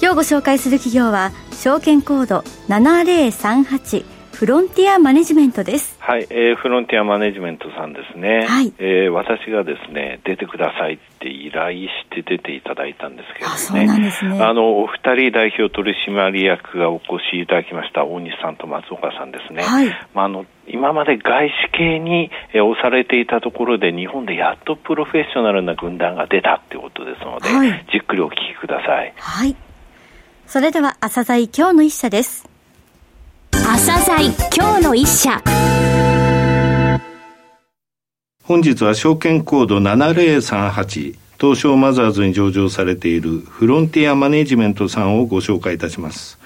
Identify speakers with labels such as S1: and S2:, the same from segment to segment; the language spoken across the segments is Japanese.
S1: 今日ご紹介する企業は証券コード7038フロンティアマネジメントです。
S2: はい、えー、フロンティアマネジメントさんですね。はい。えー、私がですね、出てくださいって依頼して出ていただいたんですけどね。あ、
S1: そうなんですね。
S2: あの、お二人代表取締役がお越しいただきました大西さんと松岡さんですね。はい。まあ、あの、今まで外資系に、えー、押されていたところで日本でやっとプロフェッショナルな軍団が出たってことですので、はい、じっくりお聞きください。
S1: はい。それでは朝鮮今日の一社です。
S3: 朝鮮今日の一社
S4: 本日は証券コード7038東証マザーズに上場されているフロンティアマネジメントさんをご紹介いたします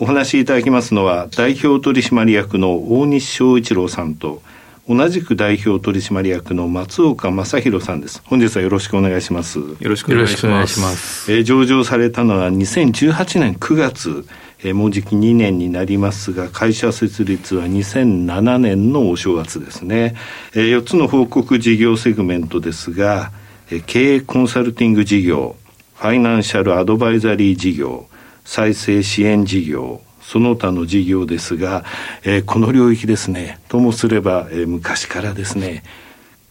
S4: お話しいただきますのは代表取締役の大西翔一郎さんと同じく代表取締役の松岡正弘さんです。本日はよろしくお願いします。よ
S5: ろしくお願いします。
S4: えー、上場されたのは2018年9月、えー、もうじき2年になりますが、会社設立は2007年のお正月ですね。えー、4つの報告事業セグメントですが、えー、経営コンサルティング事業、ファイナンシャルアドバイザリー事業、再生支援事業、その他の事業ですが、えー、この領域ですね、ともすれば、えー、昔からですね、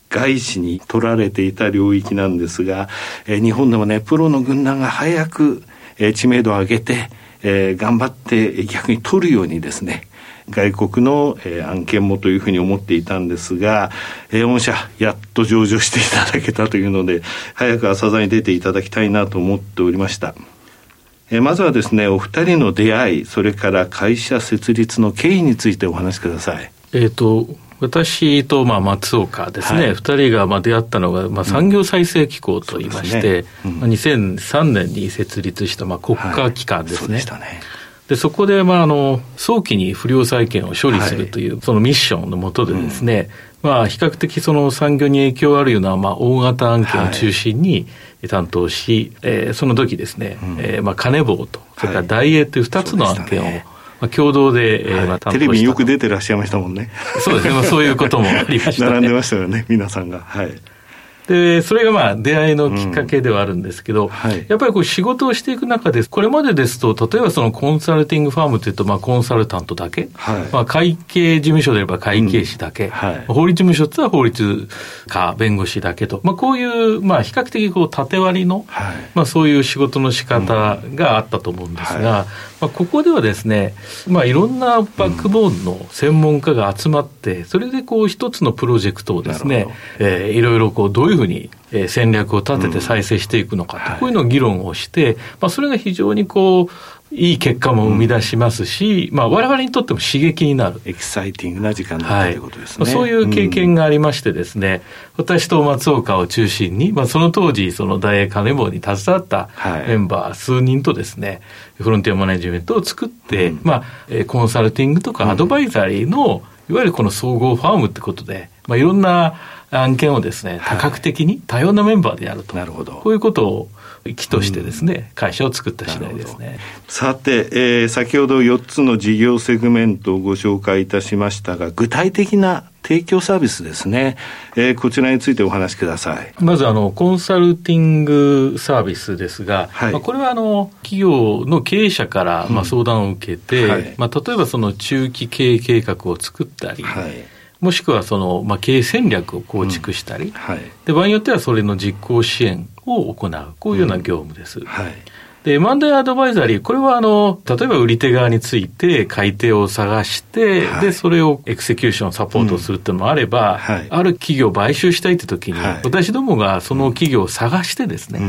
S4: 外資に取られていた領域なんですが、えー、日本でもね、プロの軍団が早く、えー、知名度を上げて、えー、頑張って逆に取るようにですね、外国の、えー、案件もというふうに思っていたんですが、えー、御社、やっと上場していただけたというので、早く朝座に出ていただきたいなと思っておりました。えまずはですね、お二人の出会い、それから会社設立の経緯についてお話しください。
S5: えっ、と、私とまあ松岡ですね、二、はい、人がまあ出会ったのがまあ産業再生機構といいまして、うんね。うん、2003年に設立したまあ国家機関ですね。はい、そね。でそこでまああの早期に不良債権を処理するという、そのミッションのもとでですね、うん、まあ比較的その産業に影響あるようなまあ大型案件を中心に、担当し、えー、その時ですね、うん、えー、まあ、金棒と、それから大英という2つの案件を、ね、まあ、共同で、
S4: えーまあ、テレビによく出てらっしゃいましたもんね。
S5: そうですね、まあ、そういうこともありました、
S4: ね、並んでましたよね、皆さんが。はい。
S5: で、それがまあ出会いのきっかけではあるんですけど、うん。はい、やっぱりこう仕事をしていく中で、これまでですと、例えばそのコンサルティングファームというと、まあコンサルタントだけ、はい、まあ会計事務所であれば会計士だけ、うん。はい、法律事務所っては法律家、弁護士だけと、まあこういう、まあ比較的こう縦割りの、まあそういう仕事の仕方があったと思うんですが、まあここではですね、まあいろんなバックボーンの専門家が集まって、それでこう一つのプロジェクトをですね、えー、いろいろこうどういうふうにえ戦略を立てて再生していくのかと、うんはい、こういうのを議論をして、まあ、それが非常にこう、いい結果も生み出しますし、うん、まあ我々にとっても刺激になる。
S4: エキサイティングな時間だったとい。うことですね、
S5: はい、そういう経験がありましてですね、うん、私と松岡を中心に、まあその当時、その大英金棒に携わったメンバー数人とですね、はい、フロンティアマネジメントを作って、うん、まあコンサルティングとかアドバイザリーの、いわゆるこの総合ファームってことで、まあいろんな案件をですね、多角的に多様なメンバーでやると。なるほど。こういうことを気としてですね、うん、会社を作った次第ですね。
S4: さて、えー、先ほど4つの事業セグメントをご紹介いたしましたが、具体的な提供サービスですね、えー、こちらについてお話しください。
S5: まず、あの、コンサルティングサービスですが、はい、まあ、これは、あの、企業の経営者から、まあ、相談を受けて、うんはい、まあ、例えば、その中期経営計画を作ったり、はいもしくはその、まあ、経営戦略を構築したり、うん。はい、で場合によってはそれの実行支援を行う、こういうような業務です。うん。はい、で、マンダイアドバイザリー、これはあの、例えば売り手側について買い手を探して、はい、で、それをエクセキューションサポートするっていうのもあれば、うん、ある企業を買収したいって時に、私どもがその企業を探してですね、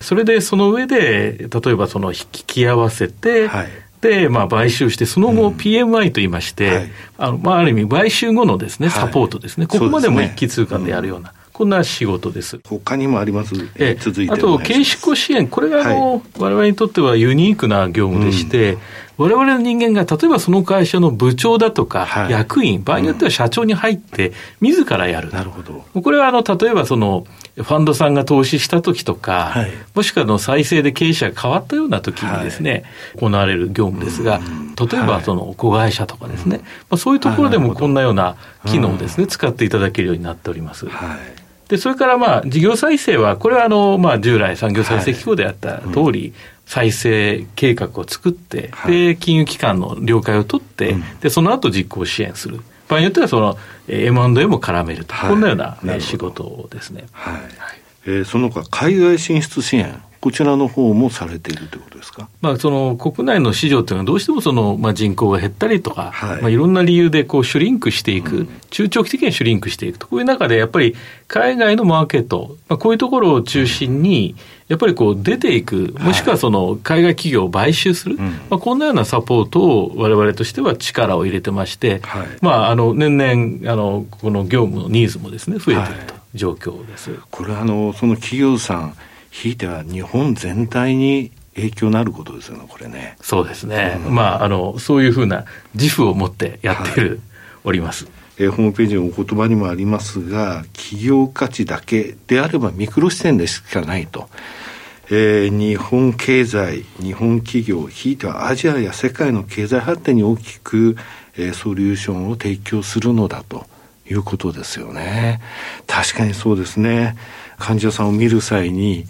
S5: それでその上で、例えばその引き合わせて、はい、で、まあ、買収して、その後、PMI と言いまして、うんはい、あのまあ、ある意味、買収後のですね、サポートですね、ここまでも一気通貫でやるような、こんな仕事です。
S4: 他にもあります、え続いて
S5: あと、経営執行支援、これがあの、はい、我々にとってはユニークな業務でして、われわれの人間が例えばその会社の部長だとか、役員、場合によっては社長に入って、自らやる。
S4: なるほど。
S5: これはあの、例えばその、ファンドさんが投資した時とか、はい、もしくはの再生で経営者が変わったような時にですね、はい、行われる業務ですが、例えばその子会社とかですね、まあ、そういうところでもこんなような機能をですね、使っていただけるようになっております。はい。で、それからまあ、事業再生は、これはあの、まあ、従来産業再生機構であった通り、再生計画を作って、で、金融機関の了解を取って、で、その後実行支援する。場合によっては、その、M&A も絡めると、こんなような、ね、仕事ですね。はい。
S4: えー、その他、海外進出支援。こちらの方もされているということですか、
S5: まあ、その国内の市場というのは、どうしてもその、まあ、人口が減ったりとか、はい。まあ、いろんな理由でこうシュリンクしていく、うん、中長期的にシュリンクしていくと、こういう中でやっぱり海外のマーケット、まあ、こういうところを中心に、やっぱりこう出ていく、もしくはその海外企業を買収する、はい、まあ、こんなようなサポートをわれわれとしては力を入れてまして、はい、まあ、あの年々あの、この業務のニーズもですね、増えていると状況です。
S4: これあの、その企業さんひいては日本全体に影響のあることですよね、これね。
S5: そうですね。うん、まあ、あの、そういうふうな自負を持ってやってる、はい、おります。
S4: えー、ホームページのお言葉にもありますが、企業価値だけであればミクロ視点でしかないと。えー、日本経済、日本企業、ひいてはアジアや世界の経済発展に大きく、えー、ソリューションを提供するのだということですよね。確かにそうですね。患者さんを見る際に、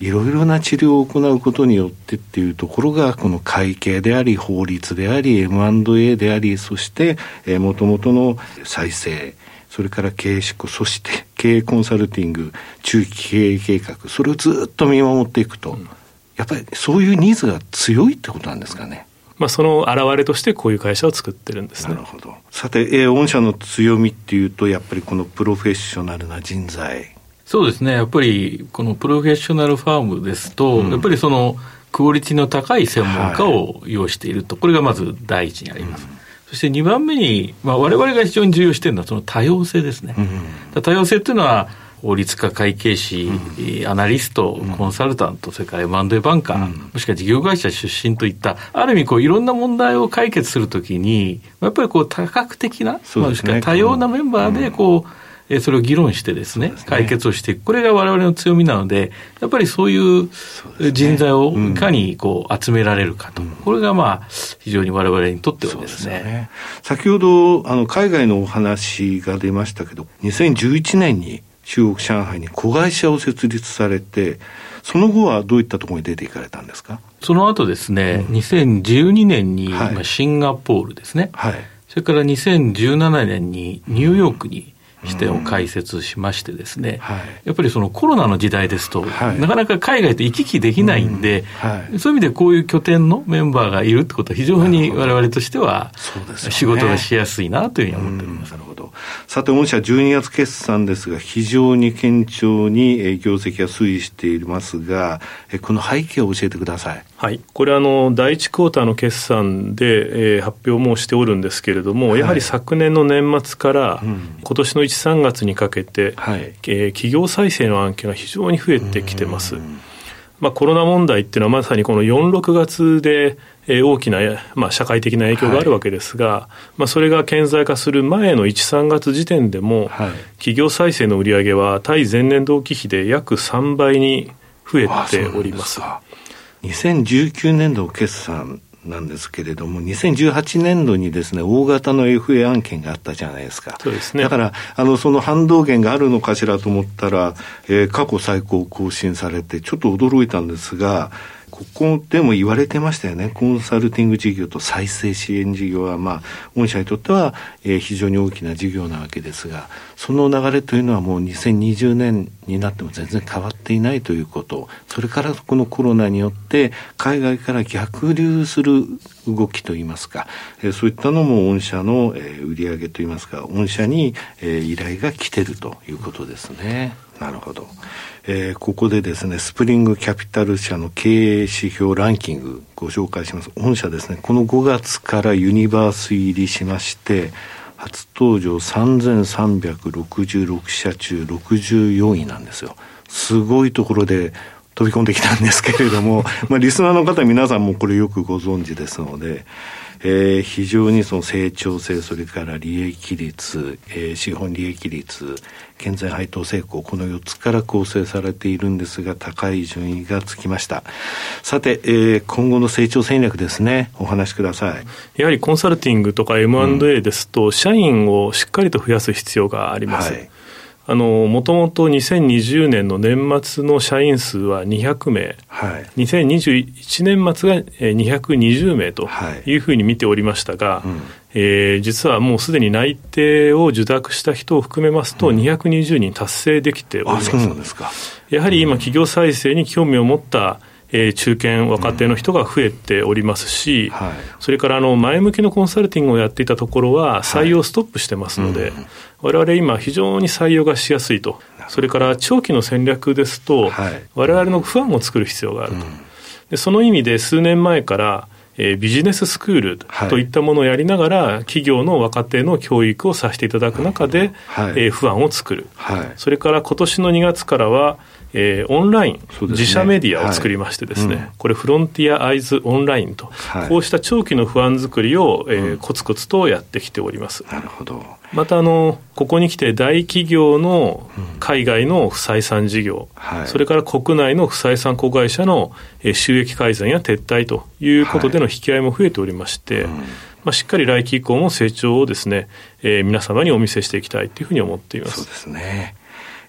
S4: いろいろな治療を行うことによってっていうところが、この会計であり、法律であり、M&A であり、そして、えー、もともとの再生、それから経営執行、そして経営コンサルティング、中期経営計画、それをずっと見守っていくと、うん、やっぱりそういうニーズが強いってことなんですかね。
S6: まあ、その表れとしてこういう会社を作ってるんですね。
S4: なるほど。さて、えー、御社の強みっていうと、やっぱりこのプロフェッショナルな人材。
S5: そうですね、やっぱりこのプロフェッショナルファームですと、うん、やっぱりそのクオリティの高い専門家を要していると、はい、これがまず第一にあります。うん、そして2番目に、まあ、我々が非常に重要しているのはその多様性ですね。うん、多様性っていうのは、法律家、会計士、うん、アナリスト、コンサルタント、それから M&A バンカー、うん、もしくは事業会社出身といった、ある意味こういろんな問題を解決するときに、やっぱりこう多角的な、ね、もしくは多様なメンバーでこう、えそれを議論してですね、すね。解決をしていく。これが我々の強みなので、やっぱりそういう人材をいかにこう集められるかと。うん、これがまあ、非常に我々にとってはですね。すね。
S4: 先ほど、あの、海外のお話が出ましたけど、2011年に中国上海に子会社を設立されて、その後はどういったところに出ていかれたんですか？
S5: その後ですね、うん、2012年に、シンガポールですね、はい、それから2017年にニューヨークに視点を開設しましてですね、はい、やっぱりそのコロナの時代ですと、はい、なかなか海外と行き来できないんで、はい、そういう意味でこういう拠点のメンバーがいるってことは非常に我々としては仕事がしやすいなというふうに思っております。なるほど。
S4: さて、御社12月決算ですが、非常に堅調に業績が推移していますが、この背景を教えてください。
S6: はい、これあの、第1クォーターの決算で、えー、発表もしておるんですけれども、はい、やはり昨年の年末から、うん、今年の1、3月にかけて、はい、えー、企業再生の案件が非常に増えてきてます。まあ、コロナ問題っていうのはまさにこの4、6月で、えー、大きな、まあ、社会的な影響があるわけですが、はい、まあ、それが顕在化する前の1、3月時点でも、はい、企業再生の売上は対前年同期比で約3倍に増えております。
S4: 2019年度決算なんですけれども、2018年度にですね、大型の FA 案件があったじゃないですか。
S6: そうですね。
S4: だから、あの、その反動源があるのかしらと思ったら、えー、過去最高更新されて、ちょっと驚いたんですが、ここでも言われてましたよね。コンサルティング事業と再生支援事業は、まあ、御社にとっては、えー、非常に大きな事業なわけですが、その流れというのはもう2020年になっても全然変わっていないということ、それからこのコロナによって海外から逆流する動きといいますか、えー、そういったのも御社の、えー、売り上げといいますか、御社に、えー、依頼が来てるということですね。なるほど。えー、ここでですね、スプリングキャピタル社の経営指標ランキングご紹介します。御社ですね、この5月からユニバース入りしまして、初登場3366社中64位なんですよ。すごいところで飛び込んできたんですけれども、まあ、リスナーの方皆さんもこれよくご存知ですので、えー、非常にその成長性、それから利益率、えー、資本利益率、健全配当成功、この4つから構成されているんですが、高い順位がつきました。さて、えー、今後の成長戦略ですね、お話しください。
S6: やはりコンサルティングとか M&A ですと、うん、社員をしっかりと増やす必要があります。はいもともと2020年の年末の社員数は200名、はい、2021年末が220名とい。うふうに見ておりましたが、はいうん、えー、実はもうすでに内定を受諾した人を含めますと、220人達成できております。うん、やはり今、企業再生に興味を持ったえー、中堅、若手の人が増えておりますし、うんはい、それからあの前向きのコンサルティングをやっていたところは、採用ストップしてますので、われわれ今、非常に採用がしやすいと、それから長期の戦略ですと、われわれの不安を作る必要があると。でその意味で数年前からえー、ビジネススクールといったものをやりながら、はい、企業の若手の教育をさせていただく中で、はい、えー、不安を作る、はい、それから今年の2月からは、えー、オンライン、ね、自社メディアを作りましてですね、はいうん、これフロンティアアイズオンラインと、はい、こうした長期の不安作りを、えー、コツコツとやってきております。
S4: なるほど。
S6: またあのここに来て大企業の海外の不採算事業、うんそれから国内の不採算子会社の収益改善や撤退ということでの引き合いも増えておりまして、うん、まあ、しっかり来期以降も成長をですね、えー、皆様にお見せしていきたいというふうに思っています。
S4: そうですね。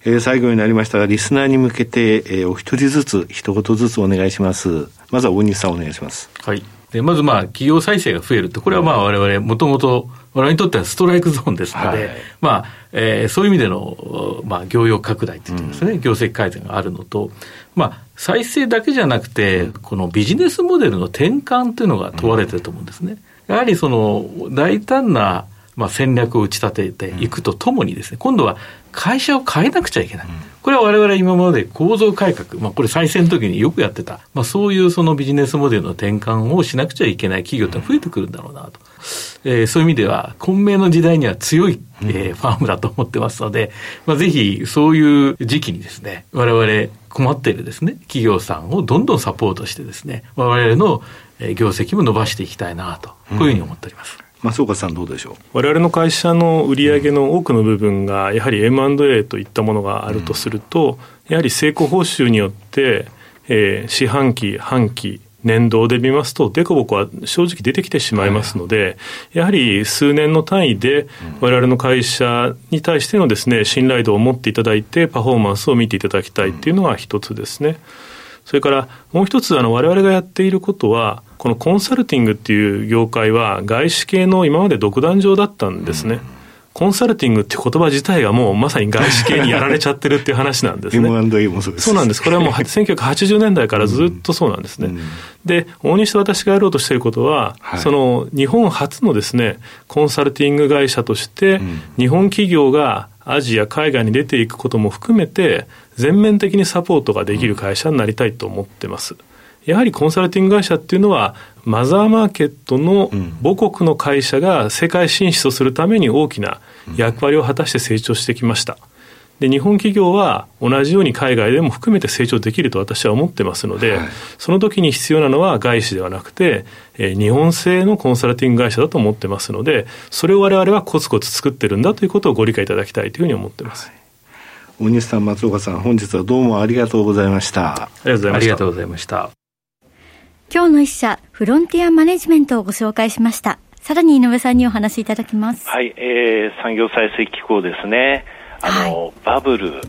S4: えー、最後になりましたが、リスナーに向けて、えー、お一人ずつ、一言ずつお願いします。まずは大西さんお願いします。
S5: はい。でまずまあ、企業再生が増えると、これはまあ、我々、もともと、我々にとってはストライクゾーンですので、はい、まあ、えー、そういう意味での、まあ、業用拡大って言ってますね、うん、業績改善があるのと、まあ、再生だけじゃなくて、このビジネスモデルの転換というのが問われてると思うんですね。やはりその、大胆な、まあ、戦略を打ち立てていくとともにですね、今度は会社を変えなくちゃいけない。これは我々今まで構造改革、まあこれ再生の時によくやってた、まあそういうそのビジネスモデルの転換をしなくちゃいけない企業って増えてくるんだろうなと。えー、そういう意味では、混迷の時代には強い、えー、ファームだと思ってますので、まあぜひそういう時期にですね、我々困っているですね、企業さんをどんどんサポートしてですね、我々の業績も伸ばしていきたいなと、こういうふうに思っております。
S4: 松岡さんどうでしょう？
S6: 我々の会社の売上の多くの部分がやはり M&A といったものがあるとすると、やはり成功報酬によって、えー、四半期半期年度で見ますと、凸凹は正直出てきてしまいますので、やはり数年の単位で、われわれの会社に対してのですね、信頼度を持っていただいて、パフォーマンスを見ていただきたいっていうのが一つですね。それからもう一つ、あの、我々がやっていることは、このコンサルティングっていう業界は外資系の今まで独壇場だったんですね。コンサルティングっていう言葉自体がもうまさに外資系にやられちゃってるっていう話なんですね。
S4: M&A もそうです。
S6: そうなんです。これはもう1980年代からずっとそうなんですね。うん、で、大西と私がやろうとしていることは、はい、その日本初のですね、コンサルティング会社として、日本企業がアジア、海外に出ていくことも含めて、全面的にサポートができる会社になりたいと思ってます。やはりコンサルティング会社っていうのは、マザーマーケットの母国の会社が世界進出をするために大きな役割を果たして成長してきました。で日本企業は同じように海外でも含めて成長できると私は思ってますので、はい、その時に必要なのは外資ではなくて、えー、日本製のコンサルティング会社だと思ってますので、それを我々はコツコツ作ってるんだということをご理解いただきたいというふうに思ってます。はい
S4: 大西さん、松岡さん、本日はどうもありがとうございました。
S5: ありがとうございました。
S1: 今日の一社、フロンティアマネジメントをご紹介しました。さらに井上さんにお話しいただきます。
S2: はい、えー、産業再生機構ですね。あの、はい、バブル、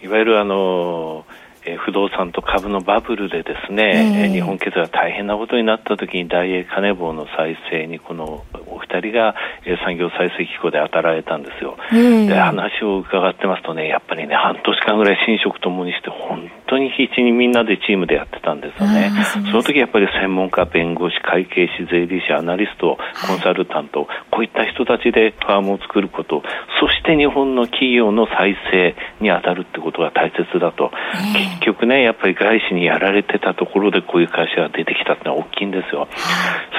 S2: いわゆるあの、えー、不動産と株のバブルでですね、えー、日本経済が大変なことになった時に大英カネボウの再生にこのお二人が、えー、産業再生機構で当たられたんですよ、で話を伺ってますとねやっぱりね半年間ぐらい寝食ともにして本当に必死にみんなでチームでやってたんですよね。その時やっぱり専門家弁護士会計士税理士アナリストコンサルタント、こういった人たちでファームを作ることそして日本の企業の再生に当たるってことが大切だと、結局ね、やっぱり外資にやられてたところでこういう会社が出てきたってのは大きいんですよ。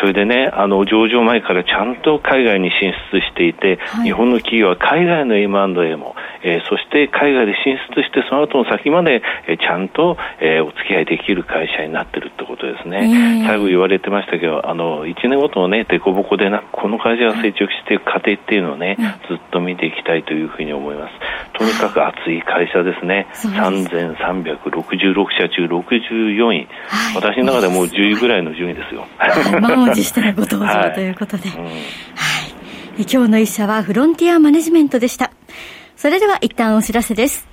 S2: それでね、あの、上場前からちゃんんと海外に進出していて、はい、日本の企業は海外の M&A も、えー、そして海外で進出してその後の先まで、えー、ちゃんと、えー、お付き合いできる会社になってるってことですね、最後言われてましたけどあの1年ごとのね凸凹でなくこの会社が成長していく過程っていうのをね、ずっと見ていきたいというふうに思います。とにかく熱い会社ですね。3366社中64位、はい、私の中でもう10位ぐらいの順位ですよ。
S1: 満を持してのご登場ということで、はい、うん、はい、今日の一社はフロンティアマネジメントでした。それでは一旦お知らせです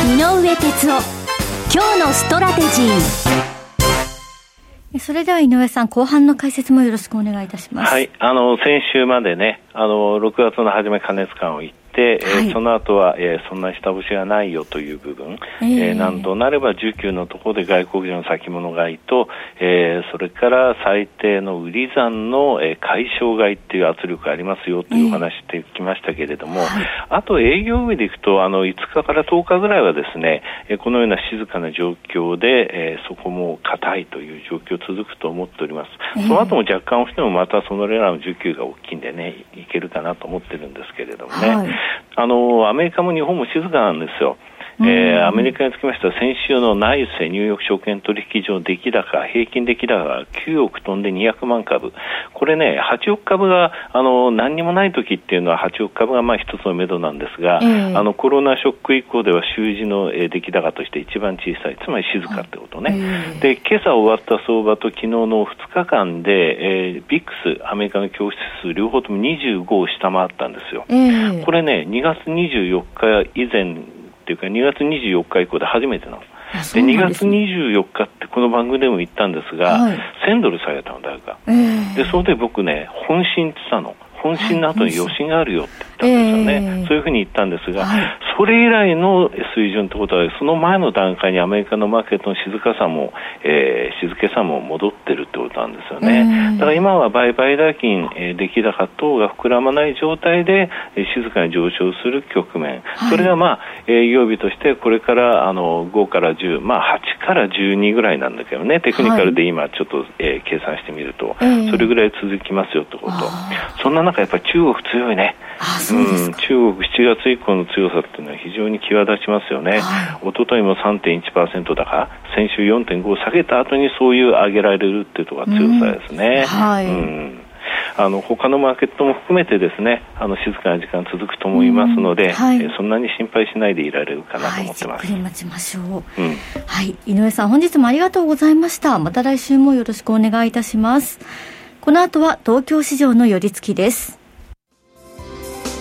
S3: 井上哲夫今日のストラテジ
S1: ーそれでは井上さん、後半の解説もよろしくお願いいたします。
S2: はい、あの先週までね、あの6月の初め加熱感を言っ、はい、えその後は、えー、そんな下節がないよという部分、えー、えー、なんとなれば需給のところで外国人の先物買いと、えー、それから最低の売り算の、えー、解消買いっていう圧力がありますよというお話してきましたけれども、えーはい、あと営業日でいくとあの5日から10日ぐらいはですね、えー、このような静かな状況で、えー、そこも硬いという状況続くと思っております、えー、その後も若干押してもまたそのレラの需給が大きいんでねいけるかなと思ってるんですけれどもね、はいあのアメリカも日本も静かなんですよ。えー、アメリカにつきましては先週の NYSE ニューヨーク証券取引所出来高平均出来高が9億飛んで200万株。これね8億株があの何にもない時っていうのは8億株がまあ一つの目処なんですが、えー、あのコロナショック以降では週次の出来高として一番小さい。つまり静かってことね、えー、で今朝終わった相場と昨日の2日間で、えー、 VIX アメリカの恐怖指数両方とも25を下回ったんですよ、えー、これね2月24日以前っていうか2月24日以降で初めてなの。で、ね、2月24日ってこの番組でも言ったんですが、はい、1000ドル下げたの、誰か。えー、で、それで僕ね、本心って言ったの。本心の後に余震があるよってたんですよね、えー、そういうふうに言ったんですが、はい、それ以来の水準ということは、その前の段階にアメリカのマーケットの静かさも、えー、静けさも戻ってるってことなんですよね、えー、だから今は売買代金、えー、出来高等が膨らまない状態で、えー、静かに上昇する局面、はい、それがまあ営業日としてこれからあの5から10、まあ、8から12ぐらいなんだけどね、テクニカルで今ちょっと、えー、計算してみると、それぐらい続きますよってこと。そんな中やっぱり中国強いね。
S1: うん、
S2: 中国7月以降の強さっていうのは非常に際立ちますよね。はい、一昨日も3.1%高、先週4.5を下げた後にそういう上げられるっていうところが強さですね。うん、はい、うん。あの他のマーケットも含めてですねあの静かな時間続くと思いますので、はい、えそんなに心配しないでいられるかなと思ってます。
S1: はい、待ちましょう、うん、はい、井上さん本日もありがとうございました。また来週もよろしくお願いいたします。この後は東京市場の寄り付きです